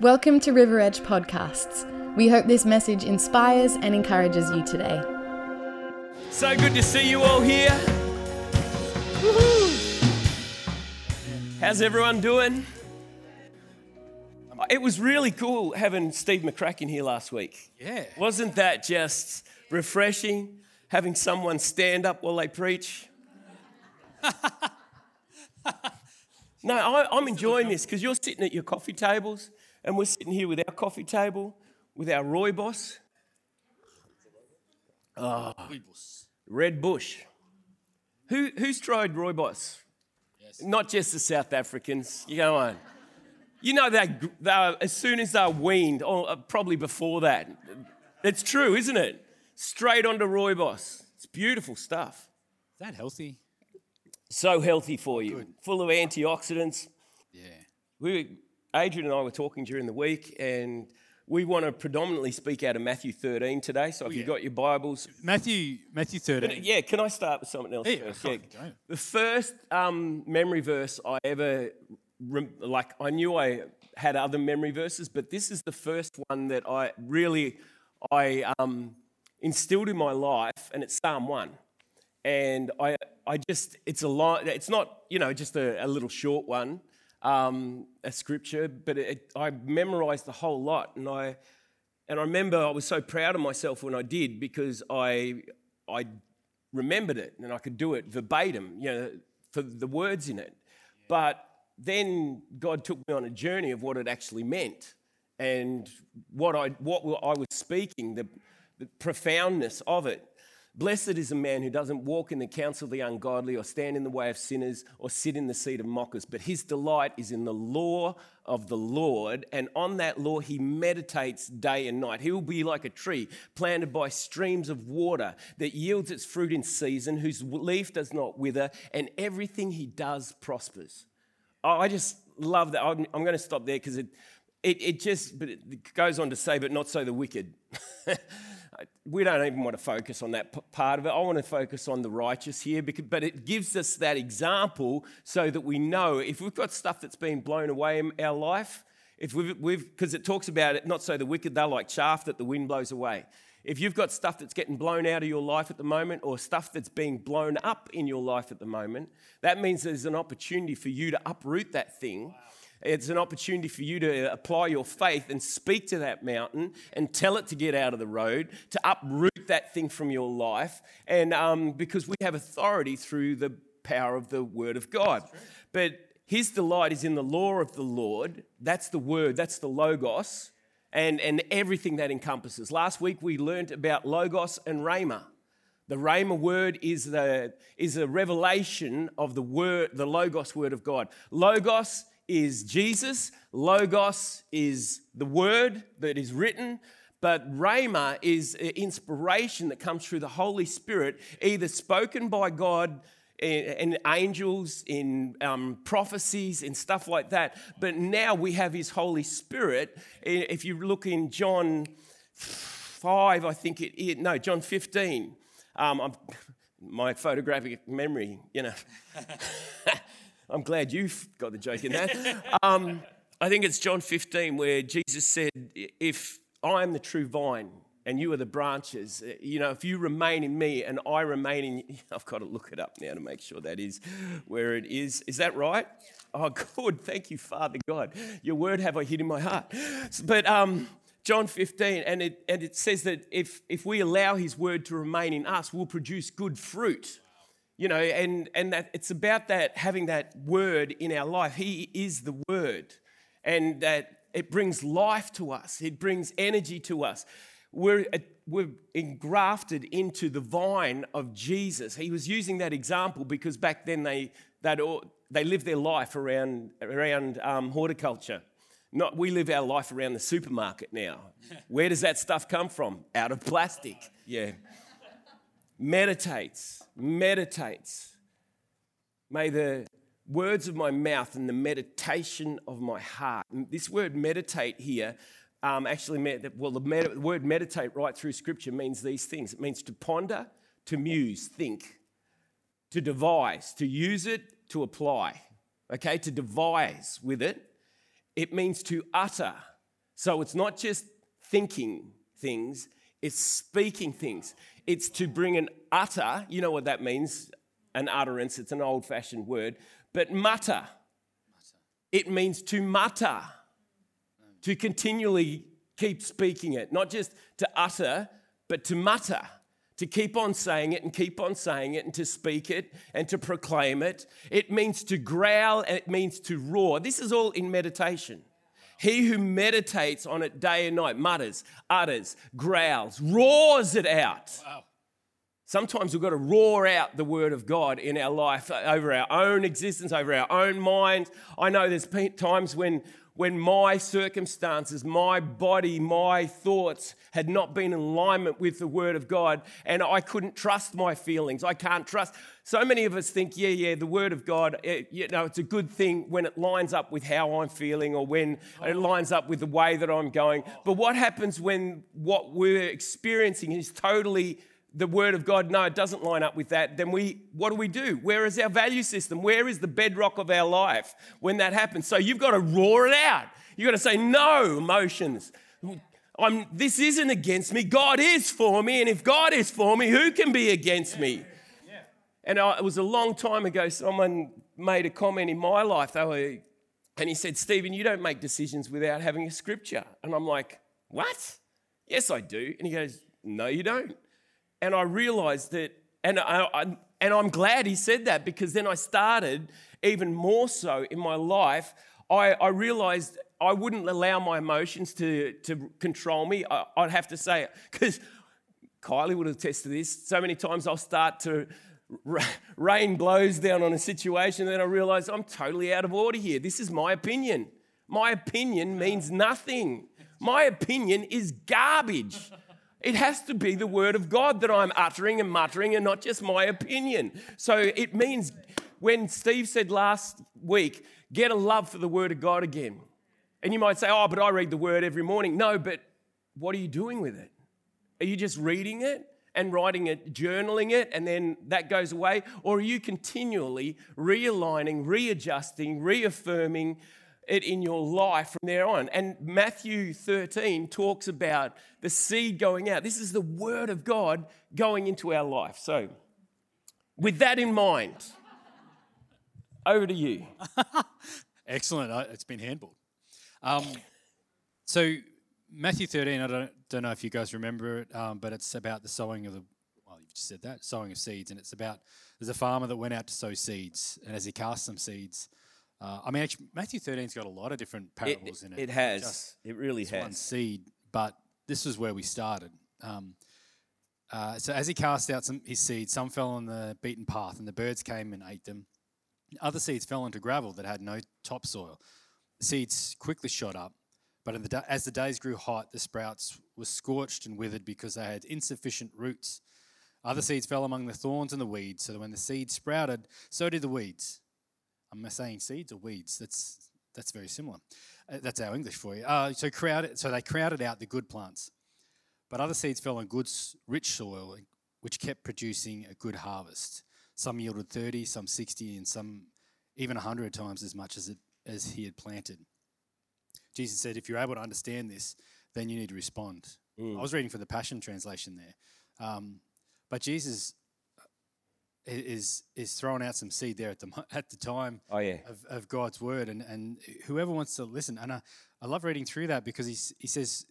Welcome to River Edge Podcasts. We hope this message inspires and encourages you today. So good to see you all here. Woohoo. How's everyone doing? It was really cool having Steve McCracken here last week. Yeah. Wasn't that just refreshing? Having someone stand up while they preach? no, I, I'm enjoying this because you're sitting at your coffee tables and we're sitting here with our coffee table, with our Rooibos, Red Bush. Who, who's tried Rooibos? Not just the South Africans. You go on. You know that as soon as they're weaned, or uh, probably before that, it's true, isn't it? Straight onto Rooibos. It's beautiful stuff. Is that healthy? So healthy for you, full of antioxidants. Yeah. We, Adrian and I were talking during the week, and we want to predominantly speak out of Matthew 13 today. So if you've got your Bibles, Matthew Matthew 13. Yeah, can I start with something else Yeah, first? Yeah. The first um, memory verse I ever, rem- like, I knew I had other memory verses, but this is the first one that I really, I um, instilled in my life, and it's Psalm 1. And I, I just, it's a lot, it's not, you know, just a, a little short one, um, a scripture, but it, I memorized the whole lot. And I, and I remember I was so proud of myself when I did because I, I remembered it and I could do it verbatim, you know, for the words in it. But then God took me on a journey of what it actually meant and what I, what I was speaking, the, the profoundness of it. Blessed is a man who doesn't walk in the counsel of the ungodly or stand in the way of sinners or sit in the seat of mockers, but his delight is in the law of the Lord, and on that law he meditates day and night. He will be like a tree planted by streams of water that yields its fruit in season, whose leaf does not wither, and everything he does prospers. Oh, I just love that. I'm, I'm going to stop there because it, it, it just but it goes on to say, but not so the wicked. we don't even want to focus on that part of it. I want to focus on the righteous here, because, but it gives us that example so that we know if we've got stuff that's been blown away in our life, if we've, because it talks about it, not so the wicked, they're like chaff that the wind blows away. If you've got stuff that's getting blown out of your life at the moment or stuff that's being blown up in your life at the moment, that means there's an opportunity for you to uproot that thing. It's an opportunity for you to apply your faith and speak to that mountain and tell it to get out of the road, to uproot that thing from your life. And um, because we have authority through the power of the Word of God. But his delight is in the law of the Lord. That's the Word, that's the Logos, and, and everything that encompasses. Last week we learned about Logos and Rhema. The Rhema word is, the, is a revelation of the word, the Logos word of God. Logos is Jesus, Logos is the word that is written, but Rhema is inspiration that comes through the Holy Spirit, either spoken by God in, in angels, in um, prophecies, and stuff like that. But now we have His Holy Spirit. If you look in John 5, I think it is, no, John 15. Um, my photographic memory, you know. I'm glad you've got the joke in that. Um, I think it's John 15 where Jesus said, If I am the true vine and you are the branches, you know, if you remain in me and I remain in you, I've got to look it up now to make sure that is where it is. Is that right? Oh, good. Thank you, Father God. Your word have I hid in my heart. But um, John 15, and it, and it says that if, if we allow his word to remain in us, we'll produce good fruit you know and and that it's about that having that word in our life. He is the word and that it brings life to us. It brings energy to us. We're we're engrafted into the vine of jesus. He was using that example because back then they that they lived their life around around um, horticulture. Not we live our life around the supermarket now. Where does that stuff come from? Out of plastic. Yeah meditates, meditates. May the words of my mouth and the meditation of my heart. This word meditate here um, actually meant that, well, the, med- the word meditate right through scripture means these things it means to ponder, to muse, think, to devise, to use it, to apply. Okay, to devise with it. It means to utter, So it's not just thinking things, it's speaking things. It's to bring an utter, you know what that means, an utterance, it's an old fashioned word, but mutter. It means to mutter, to continually keep speaking it, not just to utter, but to mutter, to keep on saying it and keep on saying it and to speak it and to proclaim it. It means to growl and it means to roar. This is all in meditation. He who meditates on it day and night mutters, utters, growls, roars it out. Wow. Sometimes we've got to roar out the word of God in our life over our own existence, over our own mind. I know there's times when when my circumstances, my body, my thoughts had not been in alignment with the Word of God, and I couldn't trust my feelings. I can't trust. So many of us think, yeah, yeah, the Word of God, it, you know, it's a good thing when it lines up with how I'm feeling or when it lines up with the way that I'm going. But what happens when what we're experiencing is totally the word of God, no, it doesn't line up with that, then we, what do we do? Where is our value system? Where is the bedrock of our life when that happens? So you've got to roar it out. You've got to say, no, emotions. I'm, this isn't against me. God is for me. And if God is for me, who can be against me? And I, it was a long time ago, someone made a comment in my life. They were, and he said, Stephen, you don't make decisions without having a scripture. And I'm like, what? Yes, I do. And he goes, no, you don't. And I realized that, and, I, I, and I'm glad he said that because then I started even more so in my life. I, I realized I wouldn't allow my emotions to, to control me. I, would have to say it because Kylie would attest to this. So many times I'll start to rain blows down on a situation, and then I realize I'm totally out of order here. This is my opinion. My opinion means nothing. My opinion is garbage. It has to be the word of God that I'm uttering and muttering and not just my opinion. So it means when Steve said last week, get a love for the word of God again. And you might say, oh, but I read the word every morning. No, but what are you doing with it? Are you just reading it and writing it, journaling it, and then that goes away? Or are you continually realigning, readjusting, reaffirming, it in your life from there on. And Matthew 13 talks about the seed going out. This is the word of God going into our life. So, with that in mind, over to you. Excellent. It's been handballed. Um, so, Matthew 13, I don't, don't know if you guys remember it, um, but it's about the sowing of the, well, you've just said that, sowing of seeds. And it's about, there's a farmer that went out to sow seeds. And as he cast some seeds, uh, I mean, actually, Matthew 13's got a lot of different parables it, in it. It has. Just, it really has. One seed, but this is where we started. Um, uh, so as he cast out some, his seed, some fell on the beaten path, and the birds came and ate them. Other seeds fell into gravel that had no topsoil. The seeds quickly shot up, but the, as the days grew hot, the sprouts were scorched and withered because they had insufficient roots. Other seeds fell among the thorns and the weeds, so that when the seeds sprouted, so did the weeds. I'm saying seeds or weeds. That's that's very similar. Uh, that's our English for you. Uh, so crowded. So they crowded out the good plants, but other seeds fell on good, rich soil, which kept producing a good harvest. Some yielded thirty, some sixty, and some even hundred times as much as it as he had planted. Jesus said, "If you're able to understand this, then you need to respond." Mm. I was reading for the Passion Translation there, um, but Jesus is is throwing out some seed there at the at the time oh, yeah. of, of God's word. And and whoever wants to listen and I, I love reading through that because he he says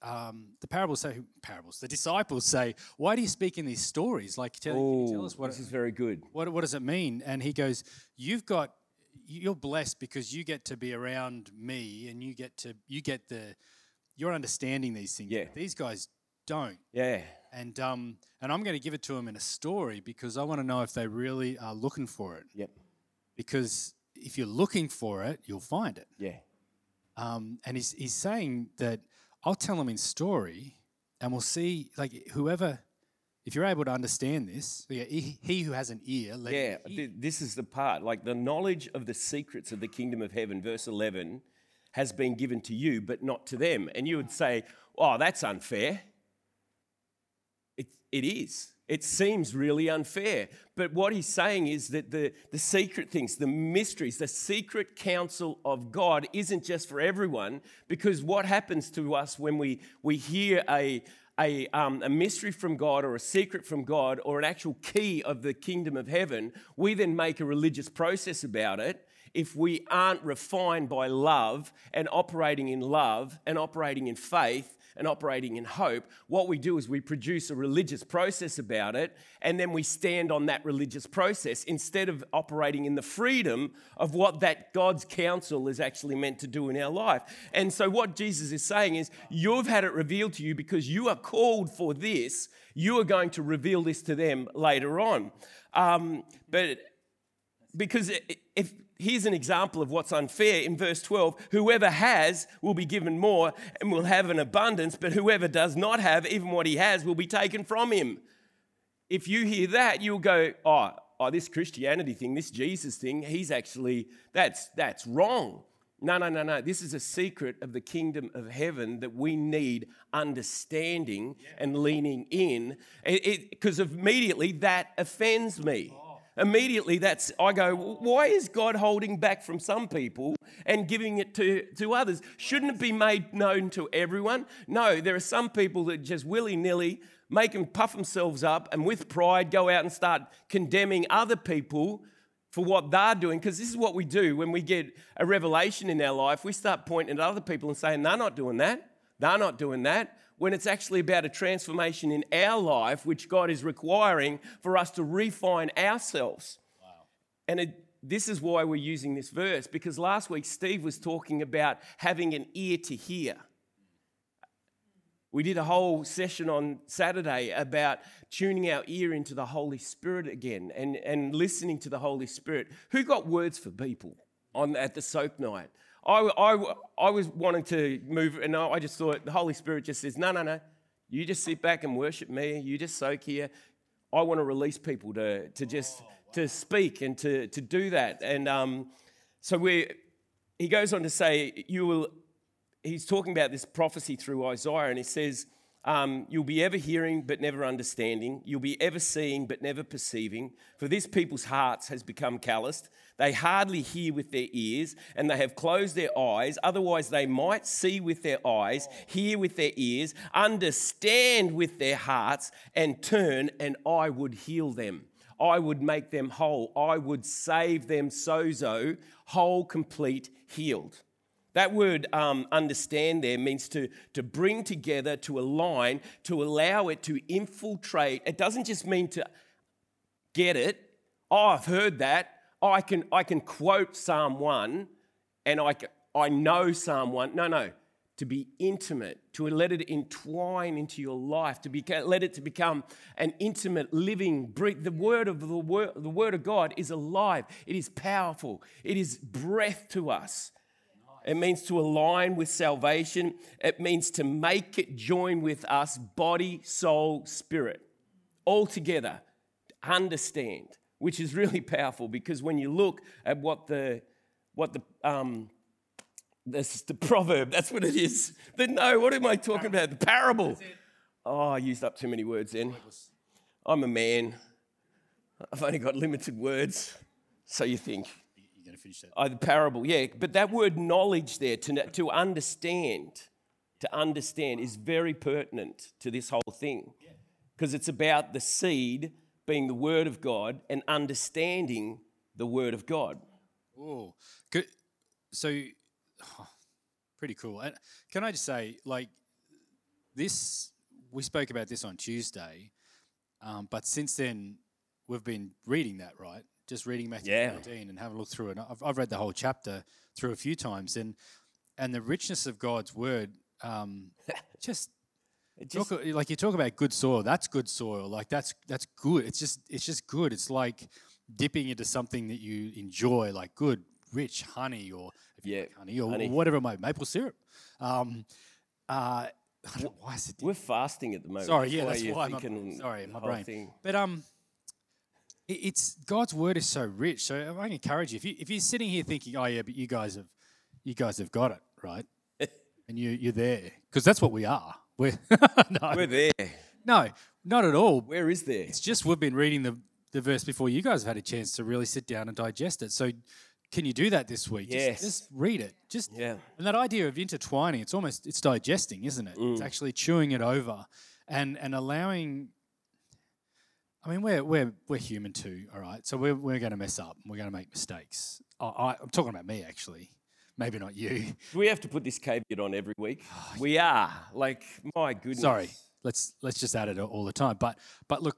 um, the parables say parables the disciples say why do you speak in these stories? Like tell, Ooh, tell us what this is very good. what what does it mean? And he goes you've got you're blessed because you get to be around me and you get to you get the you're understanding these things. Yeah. these guys don't. Yeah and um, and I'm going to give it to them in a story because I want to know if they really are looking for it. Yep. Because if you're looking for it, you'll find it. Yeah. Um, and he's he's saying that I'll tell them in story, and we'll see like whoever. If you're able to understand this, yeah, he, he who has an ear, yeah, this is the part. Like the knowledge of the secrets of the kingdom of heaven, verse 11, has been given to you, but not to them. And you would say, "Oh, that's unfair." It is. It seems really unfair. But what he's saying is that the, the secret things, the mysteries, the secret counsel of God isn't just for everyone, because what happens to us when we, we hear a, a, um, a mystery from God or a secret from God or an actual key of the kingdom of heaven, we then make a religious process about it. If we aren't refined by love and operating in love and operating in faith, and operating in hope, what we do is we produce a religious process about it, and then we stand on that religious process instead of operating in the freedom of what that God's counsel is actually meant to do in our life. And so, what Jesus is saying is, you've had it revealed to you because you are called for this. You are going to reveal this to them later on. Um, but because if here's an example of what's unfair in verse 12 whoever has will be given more and will have an abundance but whoever does not have even what he has will be taken from him if you hear that you'll go oh, oh this christianity thing this jesus thing he's actually that's that's wrong no, no, no, no. This is a secret of the kingdom of heaven that we need understanding and leaning in. Because immediately that offends me. Immediately that's I go, why is God holding back from some people and giving it to, to others? Shouldn't it be made known to everyone? No, there are some people that just willy-nilly make them puff themselves up and with pride go out and start condemning other people for what they're doing. Because this is what we do when we get a revelation in our life. We start pointing at other people and saying, they're not doing that. They're not doing that when it's actually about a transformation in our life, which God is requiring for us to refine ourselves. Wow. And it, this is why we're using this verse, because last week Steve was talking about having an ear to hear. We did a whole session on Saturday about tuning our ear into the Holy Spirit again and, and listening to the Holy Spirit. Who got words for people on, at the soap night? I, I, I was wanting to move, and I just thought the Holy Spirit just says, No, no, no. You just sit back and worship me. You just soak here. I want to release people to, to just oh, wow. to speak and to, to do that. And um, so we, he goes on to say, you will, he's talking about this prophecy through Isaiah, and he says, um, You'll be ever hearing but never understanding. You'll be ever seeing but never perceiving. For this people's hearts has become calloused. They hardly hear with their ears, and they have closed their eyes. Otherwise, they might see with their eyes, hear with their ears, understand with their hearts, and turn, and I would heal them. I would make them whole. I would save them sozo, whole, complete, healed. That word um, understand there means to, to bring together, to align, to allow it to infiltrate. It doesn't just mean to get it. Oh, I've heard that. Oh, I can, I can quote Psalm 1 and I, I know Psalm 1. No, no. To be intimate, to let it entwine into your life, to be, let it to become an intimate, living. The word of the word, the word of God is alive. It is powerful. It is breath to us. It means to align with salvation. It means to make it join with us, body, soul, spirit, all together. Understand, which is really powerful because when you look at what the what the um, this the proverb, that's what it is. The, no, what am I talking about? The parable. Oh, I used up too many words then. I'm a man. I've only got limited words. So you think finish that. Oh, the parable, yeah. But that word knowledge there, to, to understand, to understand is very pertinent to this whole thing. Because it's about the seed being the word of God and understanding the word of God. Oh, good. So, oh, pretty cool. And can I just say, like, this, we spoke about this on Tuesday, um, but since then, we've been reading that, right? Just reading Matthew yeah. 13 and having a look through it. I've, I've read the whole chapter through a few times, and and the richness of God's word, um, just, just talk, like you talk about good soil. That's good soil. Like that's that's good. It's just it's just good. It's like dipping into something that you enjoy, like good rich honey or yeah, like honey or honey. whatever it might maple syrup. Um, uh, why is it? We're fasting at the moment. Sorry, yeah, that's why. I'm, sorry, my brain. Thing. But um, it's God's word is so rich. So I encourage you if you if you're sitting here thinking, oh yeah, but you guys have you guys have got it right, and you you're there because that's what we are. We're no, we're there. No, Not at all. Where is there? It's just we've been reading the, the verse before you guys have had a chance to really sit down and digest it. So can you do that this week? Just- Yes. Just, read it. Just Yeah. And that idea of intertwining, it's almost it's digesting, isn't it? Mm. It's actually chewing it over and and allowing I mean, we're we're we're human too, all right. So we're we're going to mess up. We're going to make mistakes. I, I, I'm talking about me, actually. Maybe not you. Do we have to put this caveat on every week? we are. Like, my goodness. Sorry. Let's let's just add it all the time. But but look,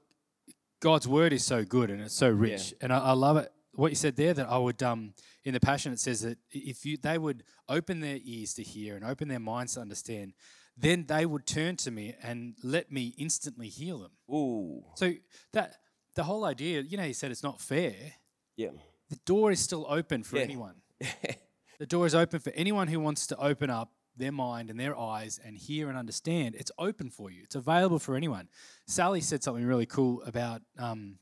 God's word is so good and it's so rich, and I, I love it. What you said there that I would um in the passion it says that if you they would open their ears to hear and open their minds to understand, then they would turn to me and let me instantly heal them. Ooh. So that the whole idea, you know, he said it's not fair. Yeah. The door is still open for Yeah. anyone. the door is open for anyone who wants to open up their mind and their eyes and hear and understand. It's open for you. It's available for anyone. Sally said something really cool about um,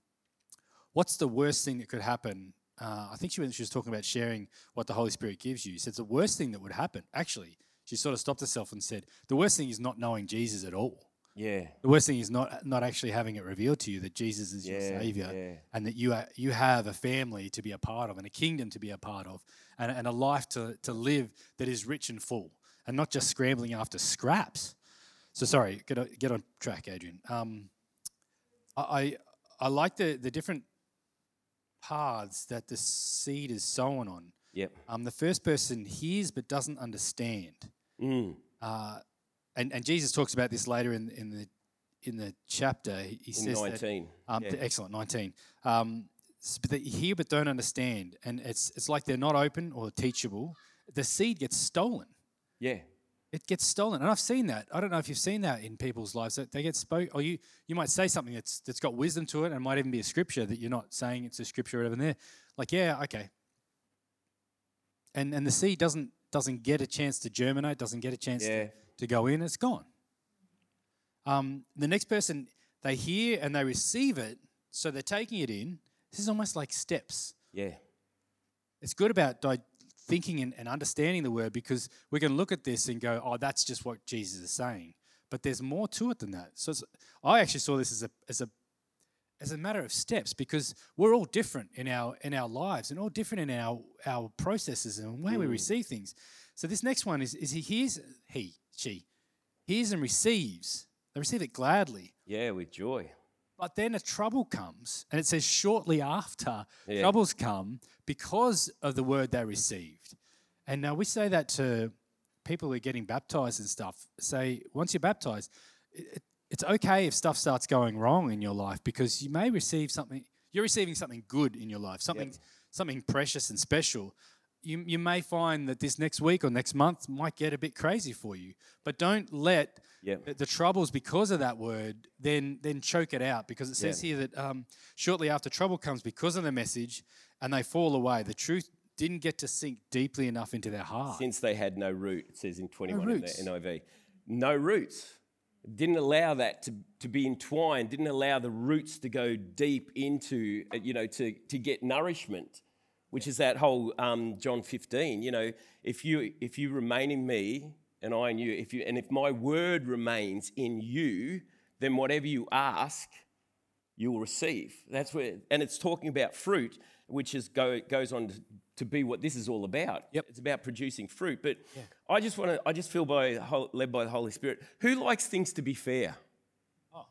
what's the worst thing that could happen. Uh, I think she was, she was talking about sharing what the Holy Spirit gives you. She said the worst thing that would happen. Actually, she sort of stopped herself and said the worst thing is not knowing Jesus at all. Yeah. The worst thing is not not actually having it revealed to you that Jesus is your savior yeah. and that you are, you have a family to be a part of and a kingdom to be a part of and, and a life to, to live that is rich and full and not just scrambling after scraps. So sorry, get on, get on track, Adrian. Um, I, I I like the the different paths that the seed is sown on. Yep. Um, the first person hears but doesn't understand. Mm. Uh, and, and Jesus talks about this later in, in the in the chapter. He, In says 19. that um, yeah. excellent nineteen. Um, s- but they hear but don't understand, and it's it's like they're not open or teachable. The seed gets stolen. yeah. It gets stolen, and I've seen that. I don't know if you've seen that in people's lives. That they get spoke, or you you might say something that's that's got wisdom to it, and might even be a scripture that you're not saying it's a scripture or whatever. And they're like, yeah, okay. And and the seed doesn't doesn't get a chance to germinate, doesn't get a chance Yeah. to, to go in. It's gone. Um, the next person they hear and they receive it, so they're taking it in. This is almost like steps Yeah. it's good about di- thinking and, and understanding the word because we can look at this and go, oh, that's just what Jesus is saying. But there's more to it than that. So it's, I actually saw this as a as a as a matter of steps because we're all different in our in our lives and all different in our our processes and way we mm. receive things. So this next one is is he hears he she hears and receives. They receive it gladly. Yeah, with joy. But then a trouble comes, and it says shortly after Yeah. troubles come because of the word they received. And now we say that to people who are getting baptized and stuff. Say, once you're baptized, it, it- it's okay if stuff starts going wrong in your life because you may receive something, you're receiving something good in your life, something, something precious and special. You, you may find that this next week or next month might get a bit crazy for you, but don't let Yep. the, the troubles because of that word, then then choke it out because it says here that um, shortly after trouble comes because of the message, and they fall away. The truth didn't get to sink deeply enough into their heart. Since they had no root, it says in 21 in roots. the NIV. No roots. Didn't allow that to, to be entwined, didn't allow the roots to go deep into, uh, you know, to, to get nourishment, which is that whole um, John 15. You know, if you, if you remain in me and I in you, if you, and if my word remains in you, then whatever you ask, you will receive. That's where, and it's talking about fruit, which is go, goes on to, to be what this is all about. Yep. It's about producing fruit. But I just want to, I just feel by led by the Holy Spirit. Who likes things to be fair? Oh.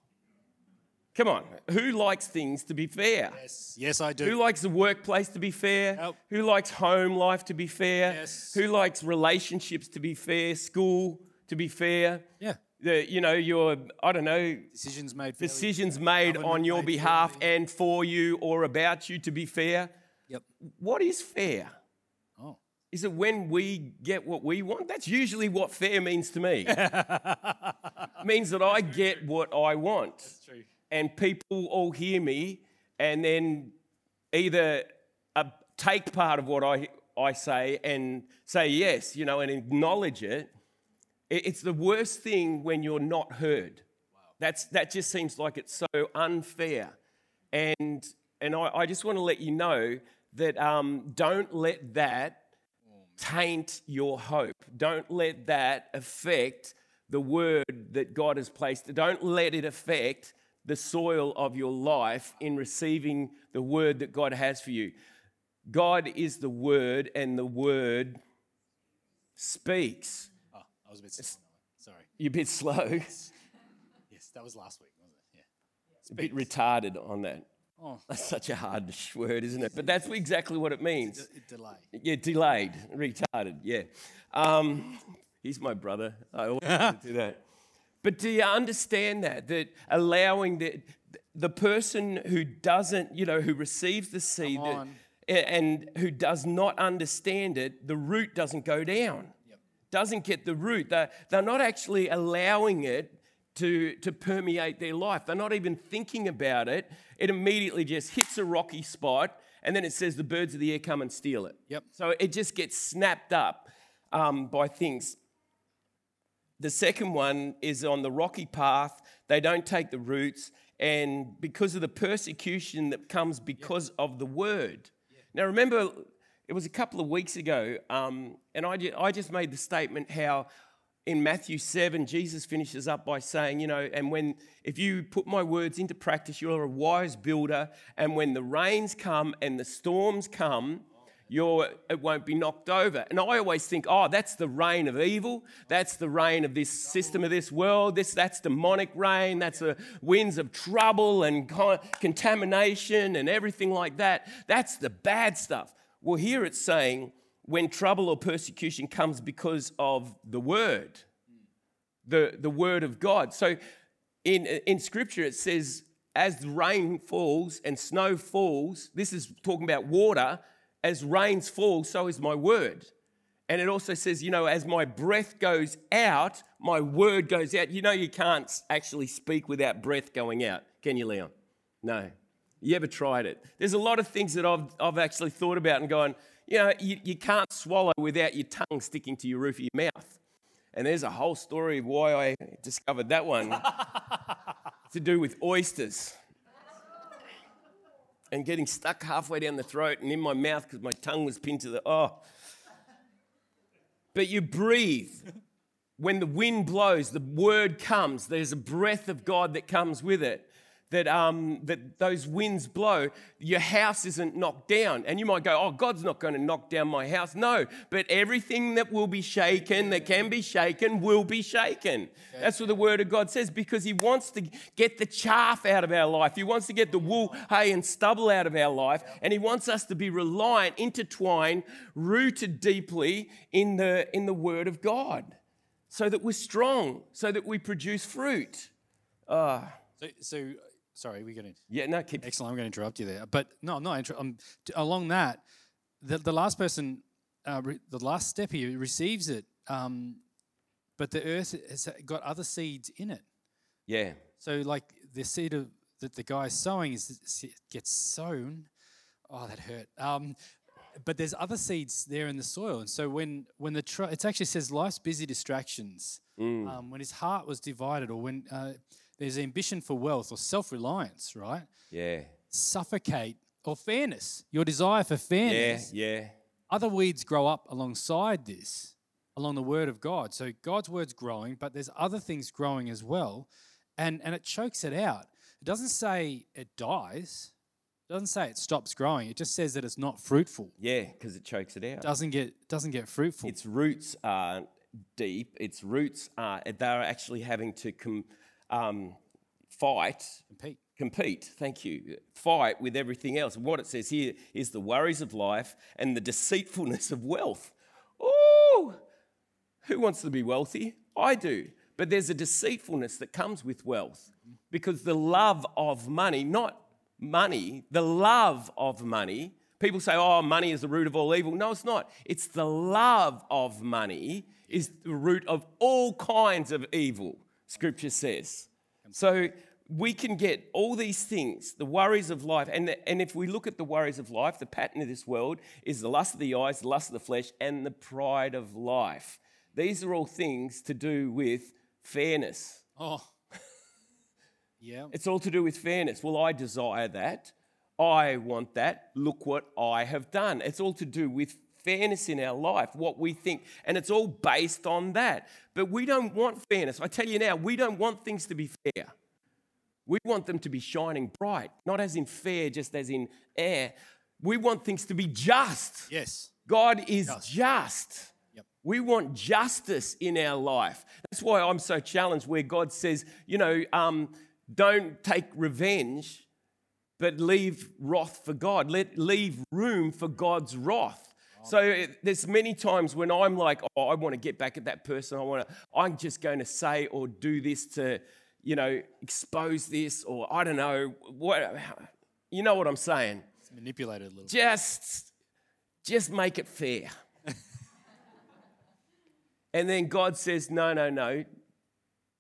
Come on, who likes things to be fair? yes, yes, I do. Who likes the workplace to be fair? Who likes home life to be fair? Yes. Who likes relationships to be fair? School to be fair? yeah, The, you know, your, I don't know, decisions made. fairly. decisions made on your made behalf fairly. and for you or about you to be fair. Yep. What is fair? Oh, Is it when we get what we want? That's usually what fair means to me. it means that I get what I want. true. And people all hear me and then either uh, take part of what I, I say and say yes, you know, and acknowledge it. It- It's the worst thing when you're not heard. That's, that just seems like it's so unfair. And, and I, I just want to let you know that um, don't let that taint your hope. Don't let that affect the word that God has placed. Don't let it affect the soil of your life in receiving the word that God has for you. God is the word, and the word speaks. Oh, I was a bit slow. Sorry. You're a bit slow, Yes, that was last week, wasn't it? Yeah. a bit retarded on that. Oh, That's such a hard word, isn't it? But that's exactly what it means. d- delay. Yeah, delayed, retarded. Yeah. Um, he's my brother. I always do that. But do you understand that? That allowing the, the person who doesn't, you know, who receives the seed that- and who does not understand it, the root doesn't go down. Doesn't get the root. They're, they're not actually allowing it to, to permeate their life. They're not even thinking about it. It immediately just hits a rocky spot, and then it says the birds of the air come and steal it. Yep. So it just gets snapped up um, by things. The second one is on the rocky path. They don't take the roots, and because of the persecution that comes because of the word. Now, remember, it was a couple of weeks ago, um, and I, ju- I just made the statement how in Matthew 7, Jesus finishes up by saying, you know, and when, if you put my words into practice, you're a wise builder, and when the rains come and the storms come, you're, it won't be knocked over. And I always think, oh, that's the reign of evil. That's the reign of this system of this world. This, that's demonic reign. That's the winds of trouble and con- contamination and everything like that. That's the bad stuff. Well, here it's saying when trouble or persecution comes because of the word, the, the word of God. So in, in scripture, it says, as rain falls and snow falls, this is talking about water, as rains fall, so is my word. And it also says, you know, as my breath goes out, my word goes out. You know, you can't actually speak without breath going out, can you, Leon? No. You ever tried it? There's a lot of things that I've, I've actually thought about and gone, you know, you, you can't swallow without your tongue sticking to your roof of your mouth. And there's a whole story of why I discovered that one to do with oysters and getting stuck halfway down the throat and in my mouth because my tongue was pinned to the oh. But you breathe. When the wind blows, the word comes. There's a breath of God that comes with it. That, um, that those winds blow, your house isn't knocked down. And you might go, Oh, God's not going to knock down my house. No, but everything that will be shaken, that can be shaken, will be shaken. That's what the Word of God says because He wants to get the chaff out of our life. He wants to get the wool, hay, and stubble out of our life. And He wants us to be reliant, intertwined, rooted deeply in the, in the Word of God so that we're strong, so that we produce fruit. Ah, So, so sorry, we're going to. yeah, no, keep. Excellent. I'm going to interrupt you there, but no, I'm not. Inter- I'm, t- along that, the, the last person, uh, re- the last step here receives it, um, but the earth has got other seeds in it. Yeah, So, like the seed of, that the guy's sowing is gets sown. Oh, that hurt. Um, but there's other seeds there in the soil, and so when when the tr- it actually says life's busy distractions. Um, when his heart was divided, or when uh, there's ambition for wealth or self reliance, right? yeah, Suffocate or fairness, your desire for fairness. yeah, yeah. Other weeds grow up alongside this, along the word of God. So God's word's growing, but there's other things growing as well, and and it chokes it out. It doesn't say it dies. It doesn't say it stops growing. It just says that it's not fruitful. yeah, because it chokes it out. Doesn't get doesn't get fruitful. Its roots are deep. Its roots are, they're actually having to com, um, fight, Compete. compete, thank you, fight with everything else. What it says here is the worries of life and the deceitfulness of wealth. Oh, who wants to be wealthy? I do. But there's a deceitfulness that comes with wealth because the love of money, not money, the love of money. People say, oh, money is the root of all evil. No, it's not. It's the love of money is the root of all kinds of evil, scripture says. So we can get all these things, the worries of life. And, and if we look at the worries of life, the pattern of this world is the lust of the eyes, the lust of the flesh, and the pride of life. These are all things to do with fairness. Oh. yeah. It's all to do with fairness. Well, I desire that. I want that. Look what I have done. It's all to do with fairness in our life, what we think, and it's all based on that. But we don't want fairness. I tell you now, we don't want things to be fair. We want them to be shining bright, not as in fair, just as in air. We want things to be just. Yes. God is Just. just. Yep. We want justice in our life. That's why I'm so challenged where God says, you know, um, don't take revenge, but leave wrath for God. Let leave room for God's wrath. So it- there's many times when I'm like, oh, I want to get back at that person. I want to. I'm just going to say or do this to, you know, expose this or I don't know what. You know what I'm saying? It's manipulated a little. just just make it fair and then god says no no no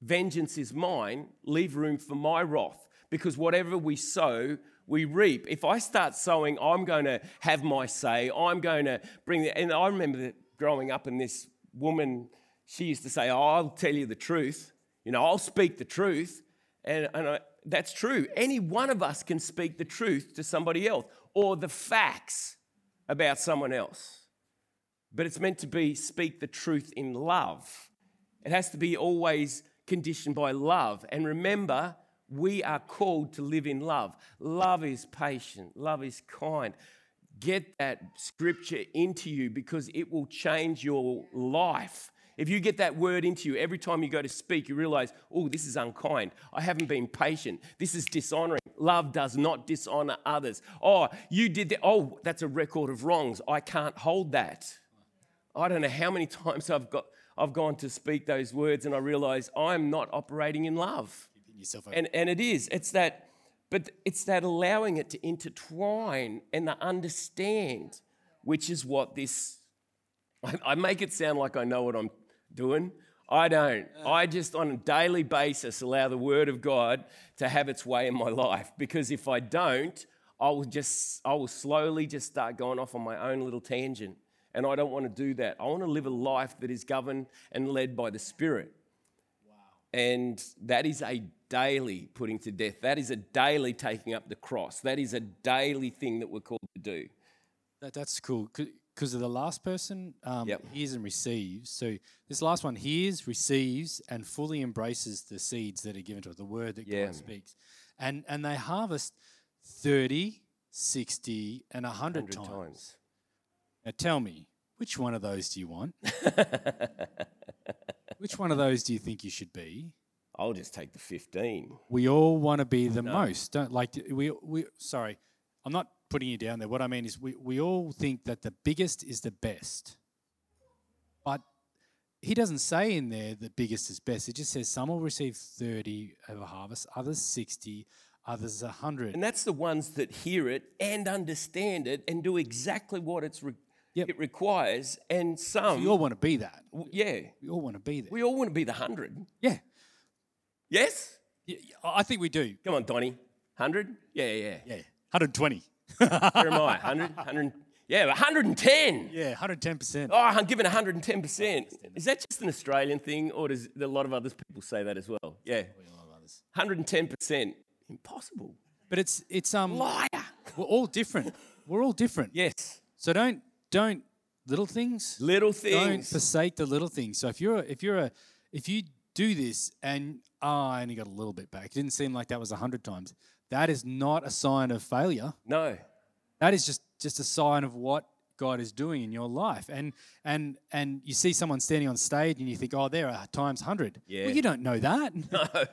vengeance is mine leave room for my wrath because whatever we sow we reap if i start sowing i'm going to have my say i'm going to bring the and i remember growing up and this woman she used to say oh, i'll tell you the truth you know i'll speak the truth and, and I, that's true any one of us can speak the truth to somebody else or the facts about someone else. But it's meant to be speak the truth in love. It has to be always conditioned by love. And remember, we are called to live in love. Love is patient, love is kind. Get that scripture into you because it will change your life. If you get that word into you, every time you go to speak, you realize, oh, this is unkind. I haven't been patient. This is dishonoring. Love does not dishonor others. Oh, you did that. Oh, that's a record of wrongs. I can't hold that. I don't know how many times I've got I've gone to speak those words and I realize I'm not operating in love. Yourself over. And and it is. It's that but it's that allowing it to intertwine and to understand, which is what this I, I make it sound like I know what I'm doing. I don't. I just on a daily basis allow the word of God to have its way in my life because if I don't, I will just I will slowly just start going off on my own little tangent. And I don't want to do that. I want to live a life that is governed and led by the Spirit. Wow. And that is a daily putting to death. That is a daily taking up the cross. That is a daily thing that we're called to do. That, that's cool because of the last person um, Yep. hears and receives. So this last one hears, receives, and fully embraces the seeds that are given to it, the word that Yeah. God speaks, and and they harvest 30, 60, and 100 100 times. times. Now tell me, which one of those do you want? which one of those do you think you should be? I'll just take the 15. We all want to be the most, don't like we we sorry. I'm not putting you down there. What I mean is we, we all think that the biggest is the best. But he doesn't say in there the biggest is best. It just says some will receive 30 of a harvest, others 60, others 100. And that's the ones that hear it and understand it and do exactly what it's re- Yep. it requires. And some, You all want to be that. w- yeah, We all want to be there. we all want to be the 100. yeah. Yes? Yeah, I think we do. Come on, Donny. 100? Yeah, yeah. Yeah. 120. Where am I? 100? 100? Yeah, 110. Yeah, 110%. Oh, I'm giving 110%. Is that just an Australian thing or does a lot of other people say that as well? Yeah. 110%. Impossible. But it's it's um Liar. we're all different. We're all different. Yes. So don't don't little things. Little things. Don't forsake the little things. So if you're a, if you're a if you do this and oh, I only got a little bit back, it didn't seem like that was a hundred times. That is not a sign of failure. No. That is just just a sign of what God is doing in your life. And and and you see someone standing on stage and you think, oh, there are times hundred. Yeah. Well, you don't know that. No.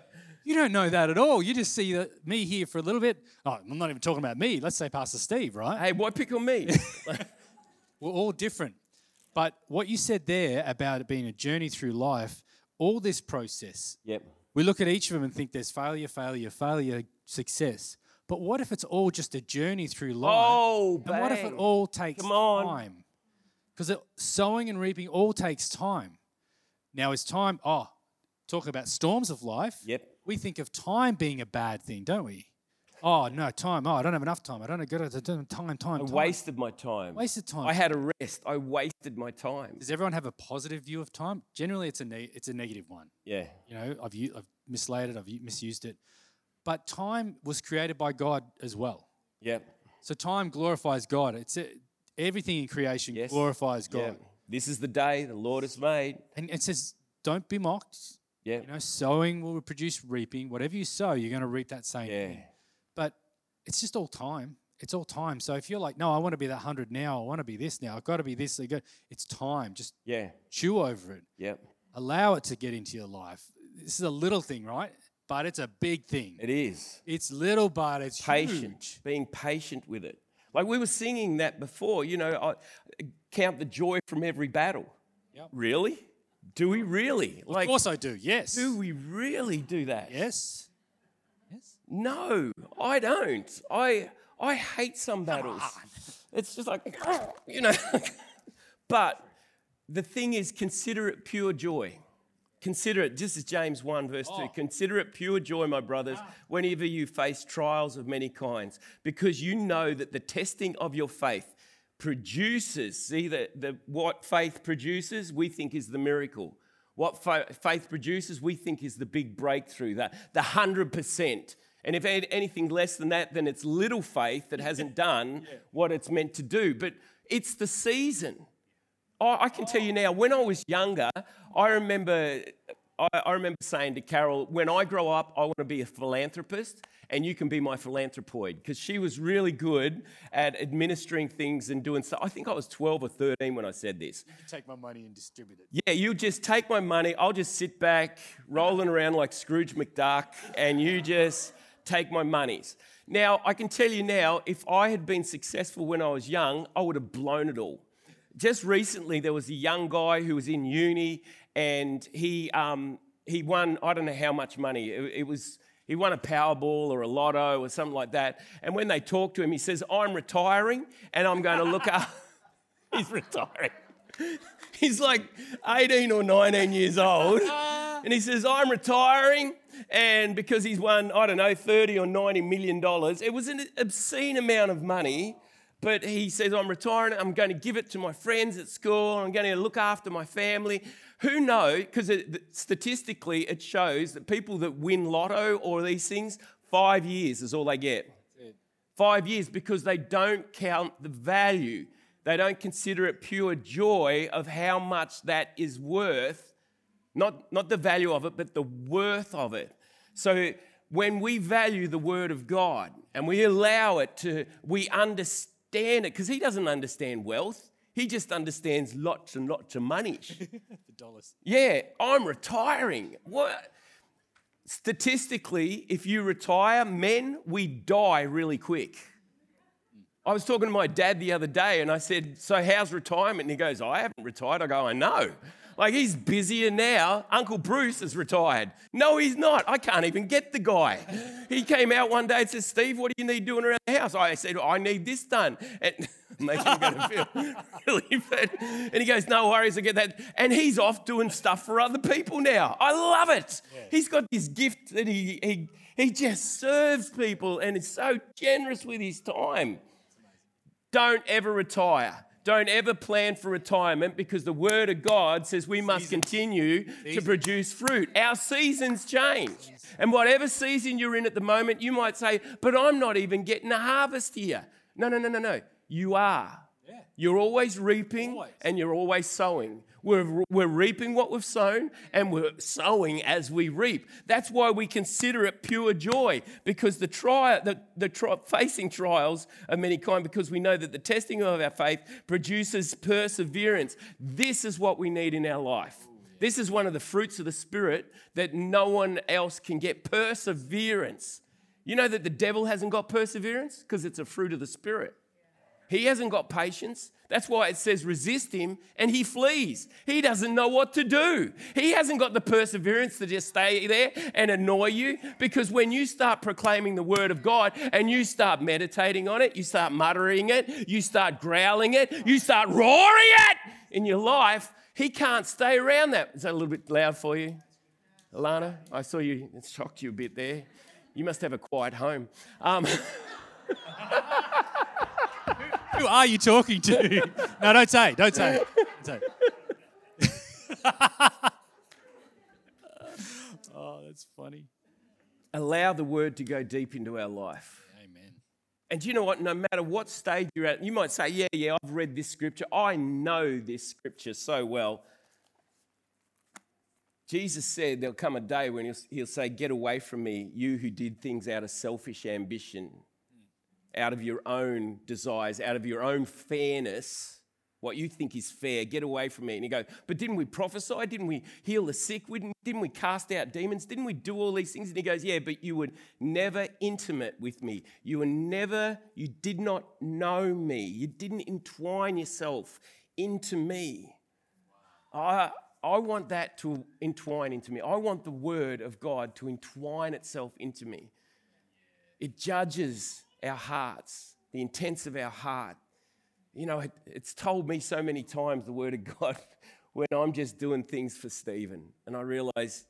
You don't know that at all. You just see me here for a little bit. Oh, I'm not even talking about me. Let's say Pastor Steve, right? Hey, why pick on me? We're all different. But what you said there about it being a journey through life, all this process, yep. we look at each of them and think there's failure, failure, failure, success. But what if it's all just a journey through life? Oh, and what if it all takes Come on. time? Because sowing and reaping all takes time. Now, is time, oh, talk about storms of life, Yep. we think of time being a bad thing, don't we? Oh, no, time. Oh, I don't have enough time. I don't have got time, time, I time. wasted my time. Wasted time. I had a rest. I wasted my time. Does everyone have a positive view of time? Generally, it's a ne- it's a negative one. Yeah. You know, I've u- I've mislaid it, I've misused it, but time was created by God as well. Yep. So time glorifies God. It's a, everything in creation Yes. glorifies God, Yeah. This is the day the Lord has made. and it says, "Don't be mocked. Yeah. You know, sowing will produce reaping. Whatever you sow, you're going to reap that same Yeah. thing. But it's just all time. It's all time. So if you're like, no, I want to be that hundred now. I want to be this now. I've got to be this. It's time. Just Yeah. chew over it. Yep. Allow it to get into your life. This is a little thing, right? But it's a big thing. It is. It's little, but it's patient, huge. being patient with it. Like we were singing that before, you know, I count the joy from every battle. Yep. Really? Do we really? Like, Of course I do. Yes. do we really do that? Yes. No, I don't. I I hate some battles. It's just like, you know. but the thing is, consider it pure joy. Consider it, this is James 1, verse 2. Consider it pure joy, my brothers, ah. whenever you face trials of many kinds, because you know that the testing of your faith produces, see, the, the, what faith produces, we think is the miracle. What fa- faith produces, we think is the big breakthrough, the, the 100%. And if anything less than that, then it's little faith that hasn't done what it's meant to do. But it's the season. I, I can tell you oh. now, when I was younger, I remember, I, I remember saying to Carol, when I grow up, I want to be a philanthropist and you can be my philanthropoid because she was really good at administering things and doing stuff. I think I was 12 or 13 when I said this. Take my money and distribute it. Yeah, you just take my money, I'll just sit back, rolling around like Scrooge McDuck, and you just take my monies. Now, I can tell you now, if I had been successful when I was young, I would have blown it all. Just recently, there was a young guy who was in uni, and he, um, he won, I don't know how much money. It, it was, he won a Powerball or a lotto or something like that. And when they talked to him, he says, I'm retiring, and I'm going to look up. He's retiring. He's like 18 or 19 years old. And he says, I'm retiring. And because he's won, I don't know, 30 or 90 million dollars, it was an obscene amount of money. But he says, I'm retiring. I'm going to give it to my friends at school. I'm going to look after my family. Who know? Because statistically, it shows that people that win lotto or these things, five years is all they get five years because they don't count the value. They don't consider it pure joy of how much that is worth, not, not the value of it, but the worth of it. So when we value the Word of God and we allow it to, we understand it, because He doesn't understand wealth, He just understands lots and lots of money. The dollars. Yeah, I'm retiring. What? Statistically, if you retire, men, we die really quick. I was talking to my dad the other day and I said, So, how's retirement? And he goes, I haven't retired. I go, I know. Like, he's busier now. Uncle Bruce is retired. No, he's not. I can't even get the guy. He came out one day and said, Steve, what do you need doing around the house? I said, I need this done. And makes him going to feel really bad. And he goes, No worries, I get that. And he's off doing stuff for other people now. I love it. He's got this gift that he, he, he just serves people and is so generous with his time. Don't ever retire. Don't ever plan for retirement because the Word of God says we must continue to produce fruit. Our seasons change. And whatever season you're in at the moment, you might say, But I'm not even getting a harvest here. No, no, no, no, no. You are. You're always reaping Always. and you're always sowing. We're, we're reaping what we've sown and we're sowing as we reap. That's why we consider it pure joy because the trial, the, the tri- facing trials of many kind, because we know that the testing of our faith produces perseverance. This is what we need in our life. This is one of the fruits of the Spirit that no one else can get perseverance. You know that the devil hasn't got perseverance because it's a fruit of the Spirit. He hasn't got patience. That's why it says resist him and he flees. He doesn't know what to do. He hasn't got the perseverance to just stay there and annoy you because when you start proclaiming the word of God and you start meditating on it, you start muttering it, you start growling it, you start roaring it in your life, he can't stay around that. Is that a little bit loud for you? Alana, I saw you, it shocked you a bit there. You must have a quiet home. Um, Who are you talking to? no, don't say. Don't say. Don't say. oh, that's funny. allow the word to go deep into our life. Amen. And do you know what? No matter what stage you're at, you might say, Yeah, yeah, I've read this scripture. I know this scripture so well. Jesus said there'll come a day when he'll, he'll say, Get away from me, you who did things out of selfish ambition, out of your own desires, out of your own fairness, what you think is fair, get away from me. And he goes, But didn't we prophesy? Didn't we heal the sick? Didn't, didn't we cast out demons? Didn't we do all these things? And he goes, Yeah, but you were never intimate with me. You were never, you did not know me. You didn't entwine yourself into me. I, I want that to entwine into me. I want the word of God to entwine itself into me. It judges our hearts, the intents of our heart. You know, it, it's told me so many times the word of God when I'm just doing things for Stephen. And I realize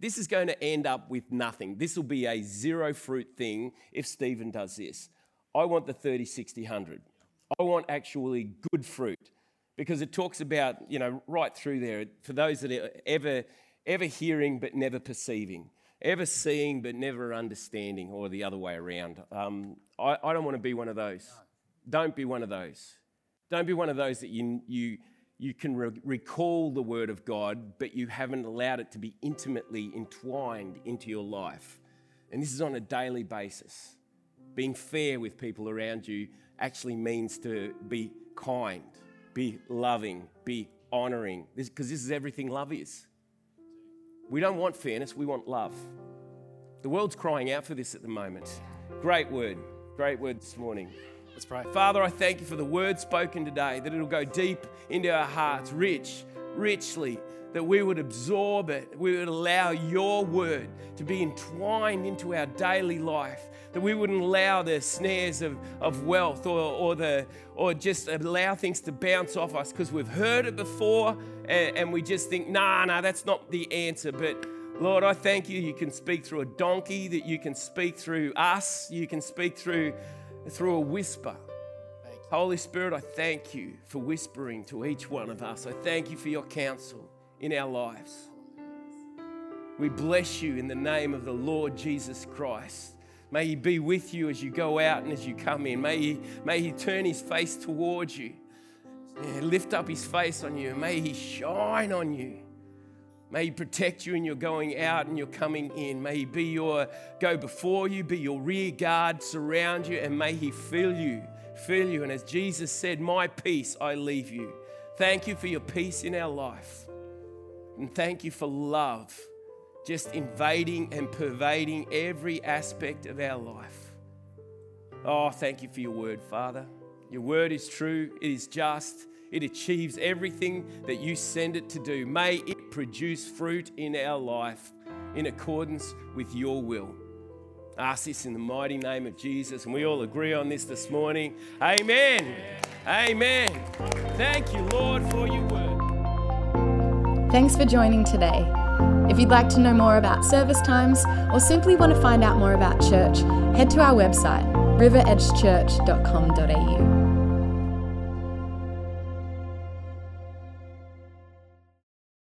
this is going to end up with nothing. This will be a zero fruit thing if Stephen does this. I want the 30, 60, 100. I want actually good fruit because it talks about, you know, right through there, for those that are ever, ever hearing but never perceiving, ever seeing but never understanding, or the other way around. Um, I, I, don't want to be one of those. Don't be one of those. Don't be one of those that you, you, you can re- recall the Word of God, but you haven't allowed it to be intimately entwined into your life. And this is on a daily basis. Being fair with people around you actually means to be kind be loving, be honoring, because this, this is everything love is. We don't want fairness, we want love. The world's crying out for this at the moment. Great word, great word this morning. Let's pray. Father, I thank you for the word spoken today, that it'll go deep into our hearts, rich, richly, that we would absorb it, we would allow your word to be entwined into our daily life, that we wouldn't allow the snares of, of wealth or, or, the, or just allow things to bounce off us because we've heard it before and, and we just think, nah, nah, that's not the answer. But Lord, I thank you. You can speak through a donkey, that you can speak through us, you can speak through, through a whisper. Holy Spirit, I thank you for whispering to each one of us. I thank you for your counsel in our lives. We bless you in the name of the Lord Jesus Christ. May He be with you as you go out and as you come in. May He, may he turn His face towards you, yeah, lift up His face on you. May He shine on you. May He protect you in your going out and your coming in. May He be your go before you, be your rear guard, surround you, and may He fill you, fill you. And as Jesus said, My peace I leave you. Thank you for your peace in our life. And thank you for love just invading and pervading every aspect of our life. Oh, thank you for your word, Father. Your word is true, it is just, it achieves everything that you send it to do. May it produce fruit in our life in accordance with your will. Ask this in the mighty name of Jesus, and we all agree on this this morning. Amen. Amen. Thank you, Lord, for your word. Thanks for joining today. If you'd like to know more about service times or simply want to find out more about church, head to our website, riveredgechurch.com.au.